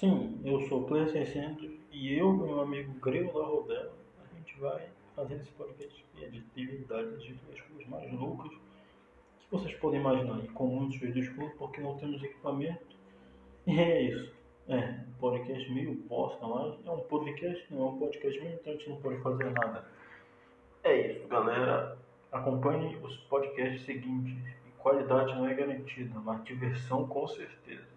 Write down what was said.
Sim, eu sou o Player 600 e eu e meu amigo Grego da Rodela, a gente vai fazer esse podcast de atividades de as coisas mais loucas que vocês podem imaginar. E com muitos vídeos curtos porque não temos equipamento. E é isso. É, podcast meio bosta, mas é um podcast, não é um podcast meio então a gente não pode fazer nada. É isso, galera. Acompanhe os podcasts seguintes. E qualidade não é garantida, mas diversão com certeza.